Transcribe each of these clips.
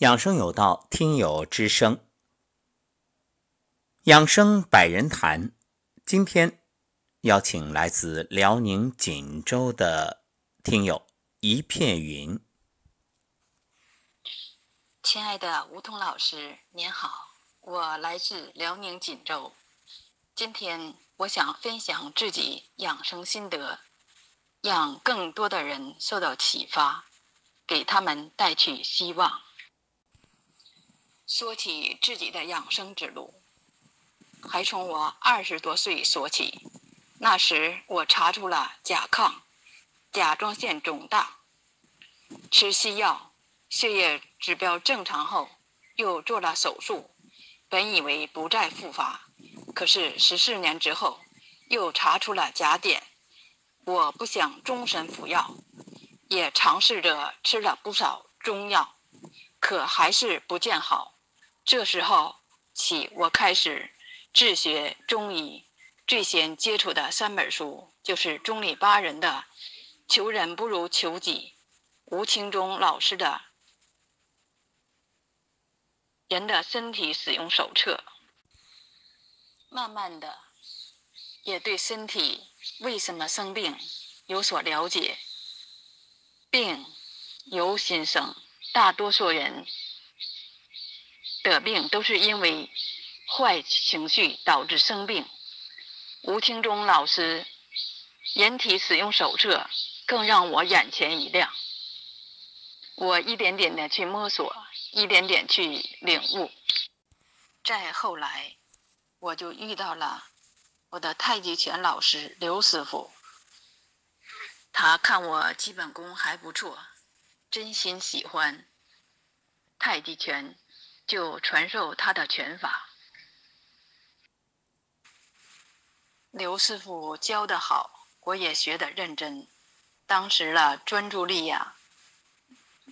养生有道，听友之声，养生百人谈。今天邀请来自辽宁锦州的听友一片云。亲爱的吴桐老师，您好，我来自辽宁锦州。今天我想分享自己养生心得，让更多的人受到启发。给他们带去希望。说起自己的养生之路，还从我二十多岁说起。那时我查出了甲亢，甲状腺肿大，吃西药，血液指标正常后，又做了手术，本以为不再复发，可是十四年之后，又查出了甲减。我不想终身服药。也尝试着吃了不少中药，可还是不见好。这时候起，我开始自学中医。最先接触的三本书就是中里巴人的《求人不如求己》，吴清忠老师的《人的身体使用手册》。慢慢的，也对身体为什么生病有所了解。病由心生，大多数人得病都是因为坏情绪导致生病。吴清忠老师《人体使用手册》更让我眼前一亮。我一点点的去摸索，一点点去领悟。再后来，我就遇到了我的太极拳老师刘师傅。他看我基本功还不错，真心喜欢太极拳，就传授他的拳法。刘师傅教的好，我也学得认真。当时的专注力呀，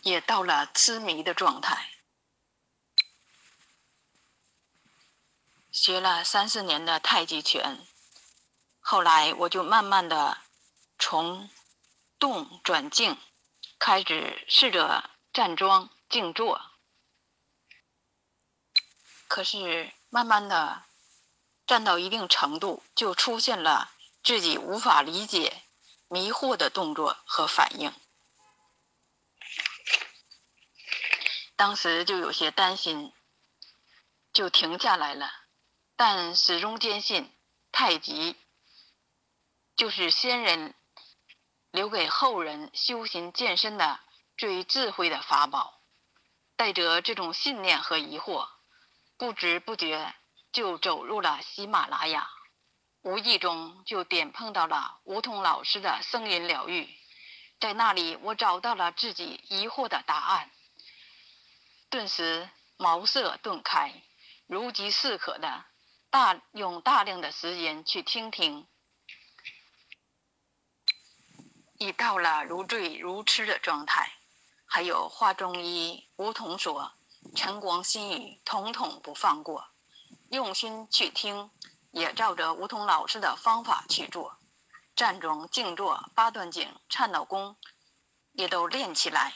也到了痴迷的状态。学了三四年的太极拳，后来我就慢慢的从。动转静，开始试着站桩静坐，可是慢慢的站到一定程度，就出现了自己无法理解、迷惑的动作和反应。当时就有些担心，就停下来了。但始终坚信，太极就是先人。留给后人修行健身的最智慧的法宝。带着这种信念和疑惑，不知不觉就走入了喜马拉雅，无意中就点碰到了梧桐老师的声音疗愈。在那里，我找到了自己疑惑的答案，顿时茅塞顿开，如饥似渴的大用大量的时间去听听。已到了如醉如痴的状态，还有华中医梧桐说，晨光心语统统不放过，用心去听，也照着梧桐老师的方法去做，站桩、静坐、八段锦、颤抖功，也都练起来，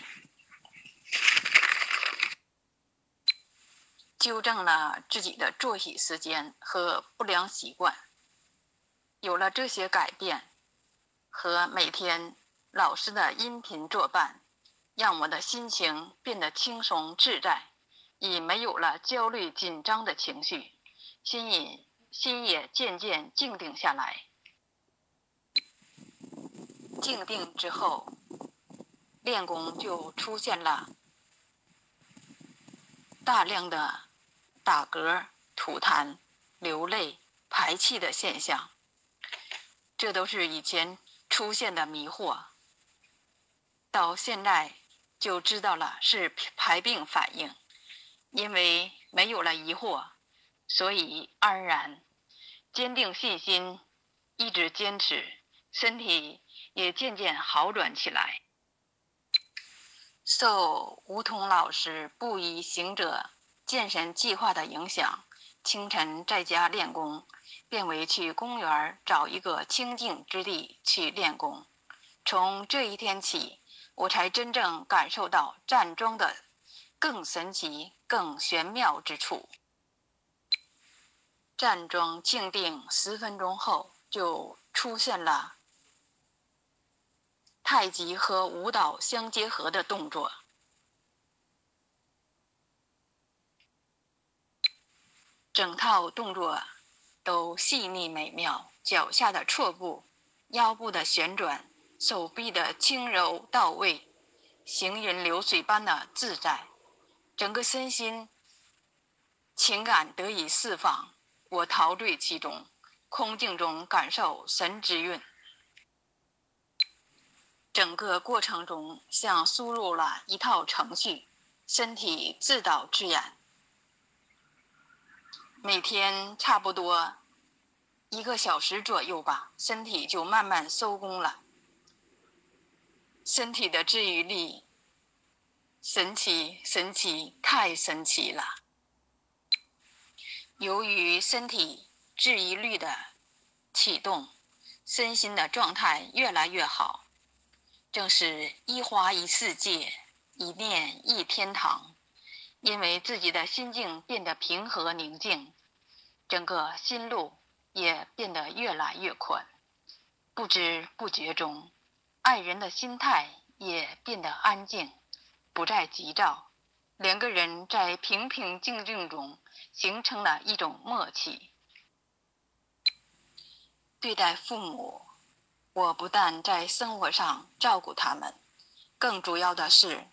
纠正了自己的作息时间和不良习惯，有了这些改变。和每天老师的音频作伴，让我的心情变得轻松自在，已没有了焦虑紧张的情绪，心也心也渐渐静定下来。静定之后，练功就出现了大量的打嗝、吐痰、流泪、排气的现象，这都是以前。出现的迷惑，到现在就知道了是排病反应，因为没有了疑惑，所以安然、坚定信心，一直坚持，身体也渐渐好转起来。受吴桐老师布衣行者健身计划的影响，清晨在家练功。变为去公园找一个清静之地去练功。从这一天起，我才真正感受到站桩的更神奇、更玄妙之处。站桩静定十分钟后，就出现了太极和舞蹈相结合的动作。整套动作都细腻美妙，脚下的错步、腰部的旋转、手臂的轻柔到位，行云流水般的自在，整个身心情感得以释放。我陶醉其中，空境中感受神之韵。整个过程中像输入了一套程序，身体自导自演。每天差不多一个小时左右吧，身体就慢慢收工了。身体的治愈力，神奇，神奇，太神奇了。由于身体治愈率的启动，身心的状态越来越好，正是一花一世界，一念一天堂。因为自己的心境变得平和宁静，整个心路也变得越来越宽。不知不觉中，爱人的心态也变得安静，不再急躁。两个人在平平静静中。形成了一种默契。对待父母，我不但在生活上照顾他们，更主要的是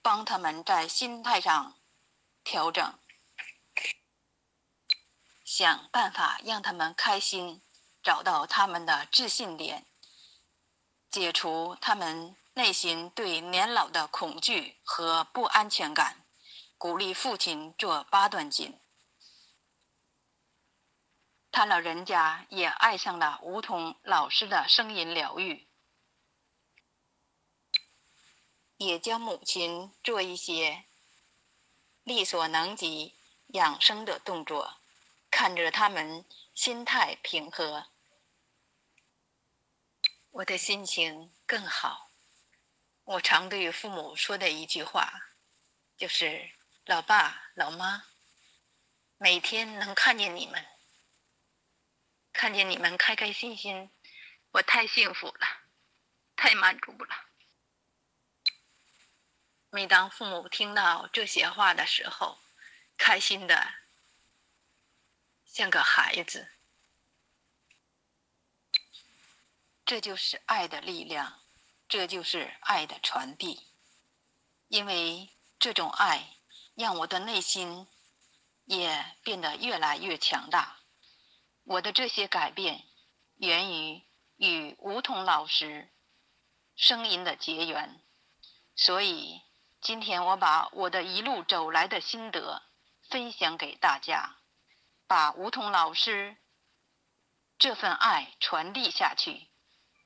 帮他们在心态上调整，想办法让他们开心，找到他们的自信点，解除他们内心对年老的恐惧和不安全感。鼓励父亲做八段锦。他老人家也爱上了梧桐老师的声音疗愈，也教母亲做一些力所能及养生的动作，看着他们心态平和，我的心情更好。我常对父母说的一句话，就是。老爸、老妈，每天能看见你们，看见你们开开心心，我太幸福了，太满足了。每当父母听到这些话的时候，开心的像个孩子。这就是爱的力量，这就是爱的传递，因为这种爱。让我的内心也变得越来越强大。我的这些改变源于与梧桐老师声音的结缘，所以今天我把我的一路走来的心得分享给大家，把梧桐老师这份爱传递下去，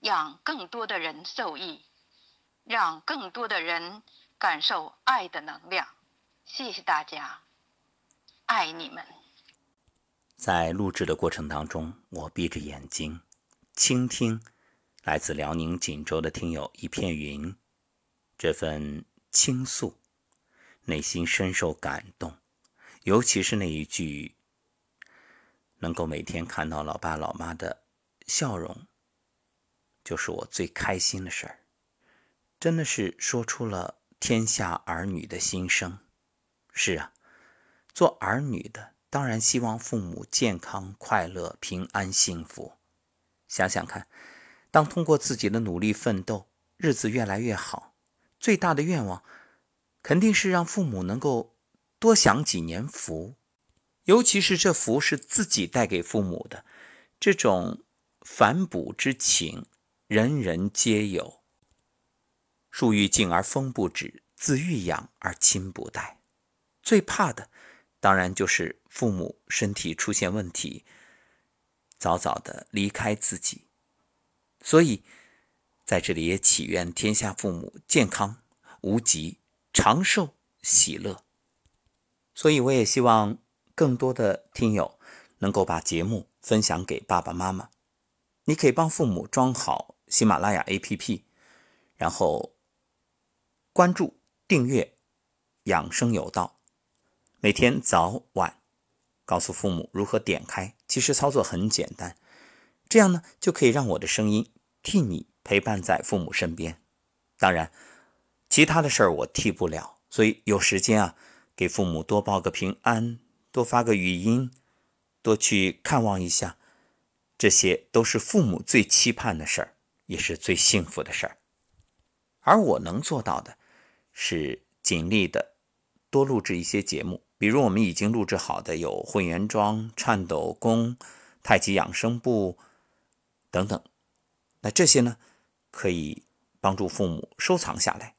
让更多的人受益，让更多的人感受爱的能量。谢谢大家，爱你们。在录制的过程当中，我闭着眼睛倾听来自辽宁锦州的听友一片云这份倾诉，内心深受感动。尤其是那一句“能够每天看到老爸老妈的笑容，就是我最开心的事儿”，真的是说出了天下儿女的心声。是啊，做儿女的当然希望父母健康、快乐、平安、幸福。想想看，当通过自己的努力奋斗，日子越来越好，最大的愿望肯定是让父母能够多享几年福。尤其是这福是自己带给父母的，这种反哺之情，人人皆有。树欲静而风不止，子欲养而亲不待。最怕的，当然就是父母身体出现问题，早早的离开自己。所以，在这里也祈愿天下父母健康无疾、长寿喜乐。所以，我也希望更多的听友能够把节目分享给爸爸妈妈。你可以帮父母装好喜马拉雅 APP，然后关注、订阅。养生有道，每天早晚告诉父母如何点开。其实操作很简单，这样呢就可以让我的声音替你陪伴在父母身边。当然，其他的事儿我替不了，所以有时间啊，给父母多报个平安，多发个语音，多去看望一下，这些都是父母最期盼的事儿，也是最幸福的事儿。而我能做到的，是尽力的多录制一些节目，比如我们已经录制好的有混元桩、颤抖功、太极养生步等等。那这些呢，可以帮助父母收藏下来，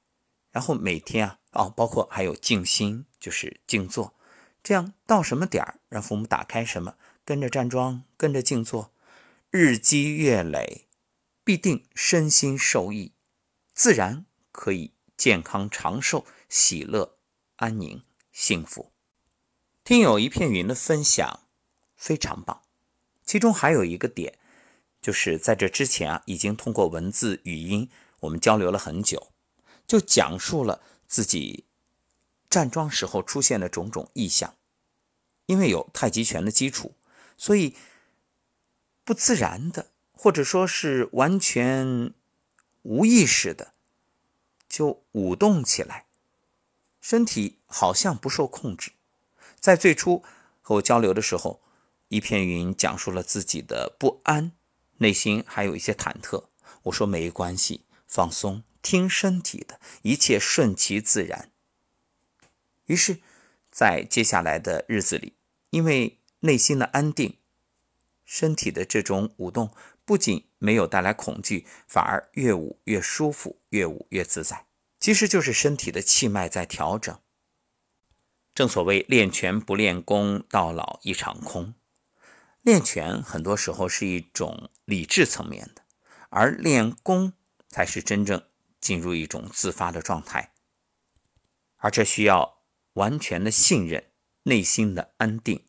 然后每天啊，哦，包括还有静心，就是静坐，这样到什么点儿，让父母打开什么，跟着站桩，跟着静坐，日积月累，必定身心受益。自然可以健康长寿、喜乐、安宁、幸福。听友一片云的分享非常棒，其中还有一个点，就是在这之前啊，已经通过文字、语音我们交流了很久，就讲述了自己站桩时候出现的种种异象。因为有太极拳的基础，所以不自然的，或者说是完全。无意识的就舞动起来，身体好像不受控制。在最初和我交流的时候，一片云讲述了自己的不安，内心还有一些忐忑。我说没关系，放松，听身体的，一切顺其自然。于是，在接下来的日子里，因为内心的安定，身体的这种舞动。不仅没有带来恐惧，反而越舞越舒服，越舞越自在。其实就是身体的气脉在调整。正所谓练拳不练功，到老一场空。练拳很多时候是一种理智层面的，而练功才是真正进入一种自发的状态。而这需要完全的信任，内心的安定。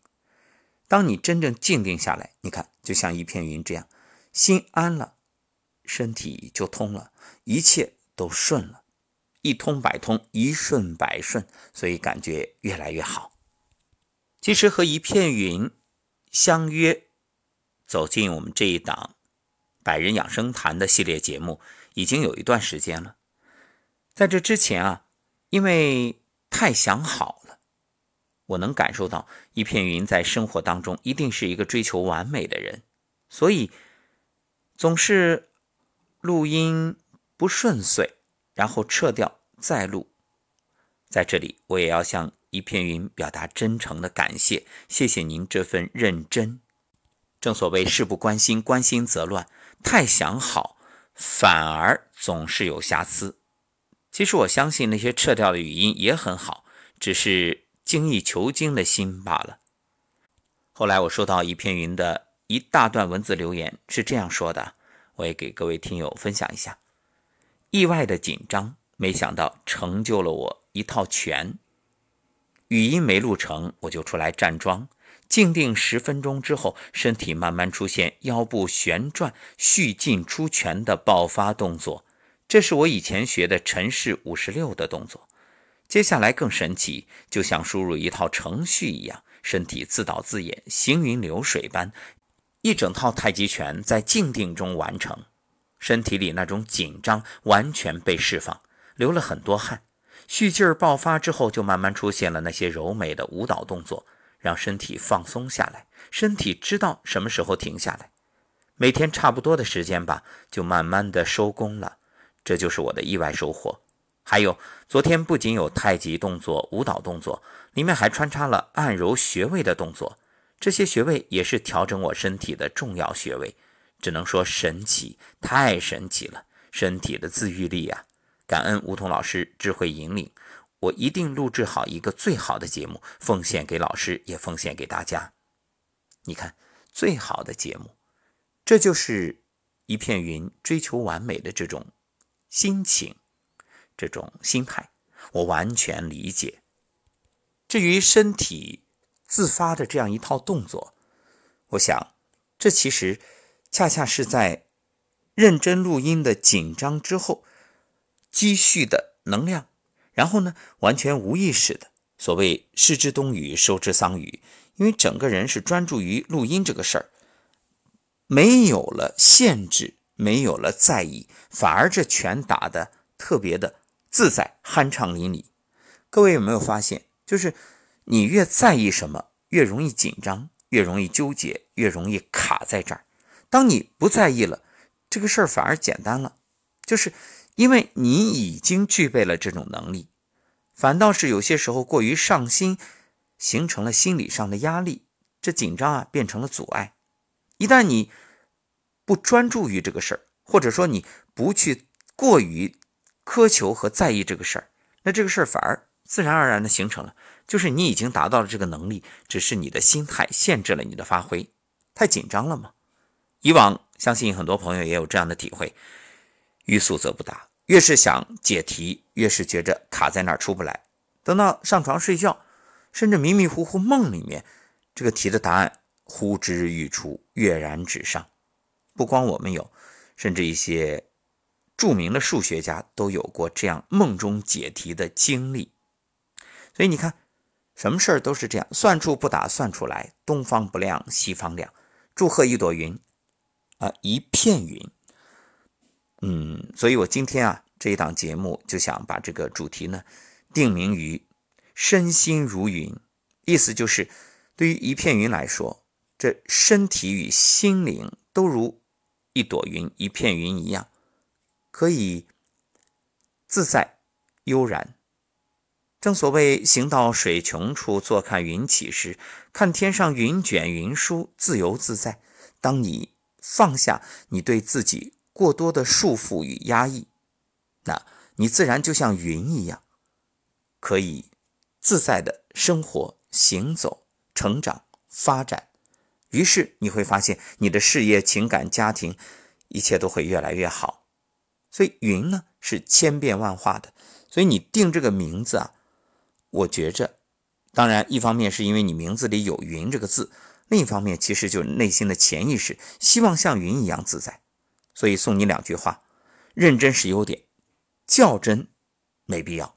当你真正静定下来，你看，就像一片云这样。心安了，身体就通了，一切都顺了，一通百通，一顺百顺，所以感觉越来越好。其实和一片云相约走进我们这一档《百人养生谈》的系列节目，已经有一段时间了。在这之前啊，因为太想好了，我能感受到一片云在生活当中一定是一个追求完美的人，所以。总是录音不顺遂，然后撤掉再录。在这里，我也要向一片云表达真诚的感谢，谢谢您这份认真。正所谓事不关心，关心则乱。太想好，反而总是有瑕疵。其实我相信那些撤掉的语音也很好，只是精益求精的心罢了。后来我收到一片云的。一大段文字留言是这样说的，我也给各位听友分享一下。意外的紧张，没想到成就了我一套拳。语音没录成，我就出来站桩，静定十分钟之后，身体慢慢出现腰部旋转、蓄劲出拳的爆发动作。这是我以前学的陈氏五十六的动作。接下来更神奇，就像输入一套程序一样，身体自导自演，行云流水般。一整套太极拳在静定中完成，身体里那种紧张完全被释放，流了很多汗，蓄劲儿爆发之后，就慢慢出现了那些柔美的舞蹈动作，让身体放松下来，身体知道什么时候停下来。每天差不多的时间吧，就慢慢的收工了，这就是我的意外收获。还有昨天不仅有太极动作、舞蹈动作，里面还穿插了按揉穴位的动作。这些穴位也是调整我身体的重要穴位，只能说神奇，太神奇了！身体的自愈力啊！感恩梧桐老师智慧引领，我一定录制好一个最好的节目，奉献给老师，也奉献给大家。你看，最好的节目，这就是一片云追求完美的这种心情，这种心态，我完全理解。至于身体，自发的这样一套动作，我想，这其实恰恰是在认真录音的紧张之后积蓄的能量，然后呢，完全无意识的所谓“失之东隅，收之桑榆”，因为整个人是专注于录音这个事儿，没有了限制，没有了在意，反而这拳打的特别的自在、酣畅淋漓。各位有没有发现，就是你越在意什么，越容易紧张，越容易纠结，越容易卡在这儿。当你不在意了，这个事儿反而简单了，就是因为你已经具备了这种能力。反倒是有些时候过于上心，形成了心理上的压力，这紧张啊变成了阻碍。一旦你不专注于这个事儿，或者说你不去过于苛求和在意这个事儿，那这个事儿反而。自然而然的形成了，就是你已经达到了这个能力，只是你的心态限制了你的发挥，太紧张了嘛。以往相信很多朋友也有这样的体会，欲速则不达，越是想解题，越是觉着卡在那儿出不来。等到上床睡觉，甚至迷迷糊糊梦里面，这个题的答案呼之欲出，跃然纸上。不光我们有，甚至一些著名的数学家都有过这样梦中解题的经历。所以你看，什么事儿都是这样，算出不打算出来，东方不亮西方亮。祝贺一朵云，啊，一片云。嗯，所以我今天啊这一档节目就想把这个主题呢定名于“身心如云”，意思就是对于一片云来说，这身体与心灵都如一朵云、一片云一样，可以自在悠然。正所谓行到水穷处，坐看云起时，看天上云卷云舒，自由自在。当你放下你对自己过多的束缚与压抑，那你自然就像云一样，可以自在的生活、行走、成长、发展。于是你会发现，你的事业、情感、家庭，一切都会越来越好。所以云呢是千变万化的，所以你定这个名字啊。我觉着，当然，一方面是因为你名字里有“云”这个字，另一方面其实就是内心的潜意识希望像云一样自在。所以送你两句话：认真是优点，较真没必要。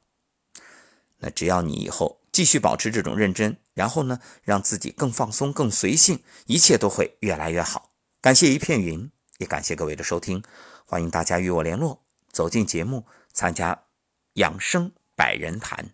那只要你以后继续保持这种认真，然后呢，让自己更放松、更随性，一切都会越来越好。感谢一片云，也感谢各位的收听，欢迎大家与我联络，走进节目，参加养生百人谈。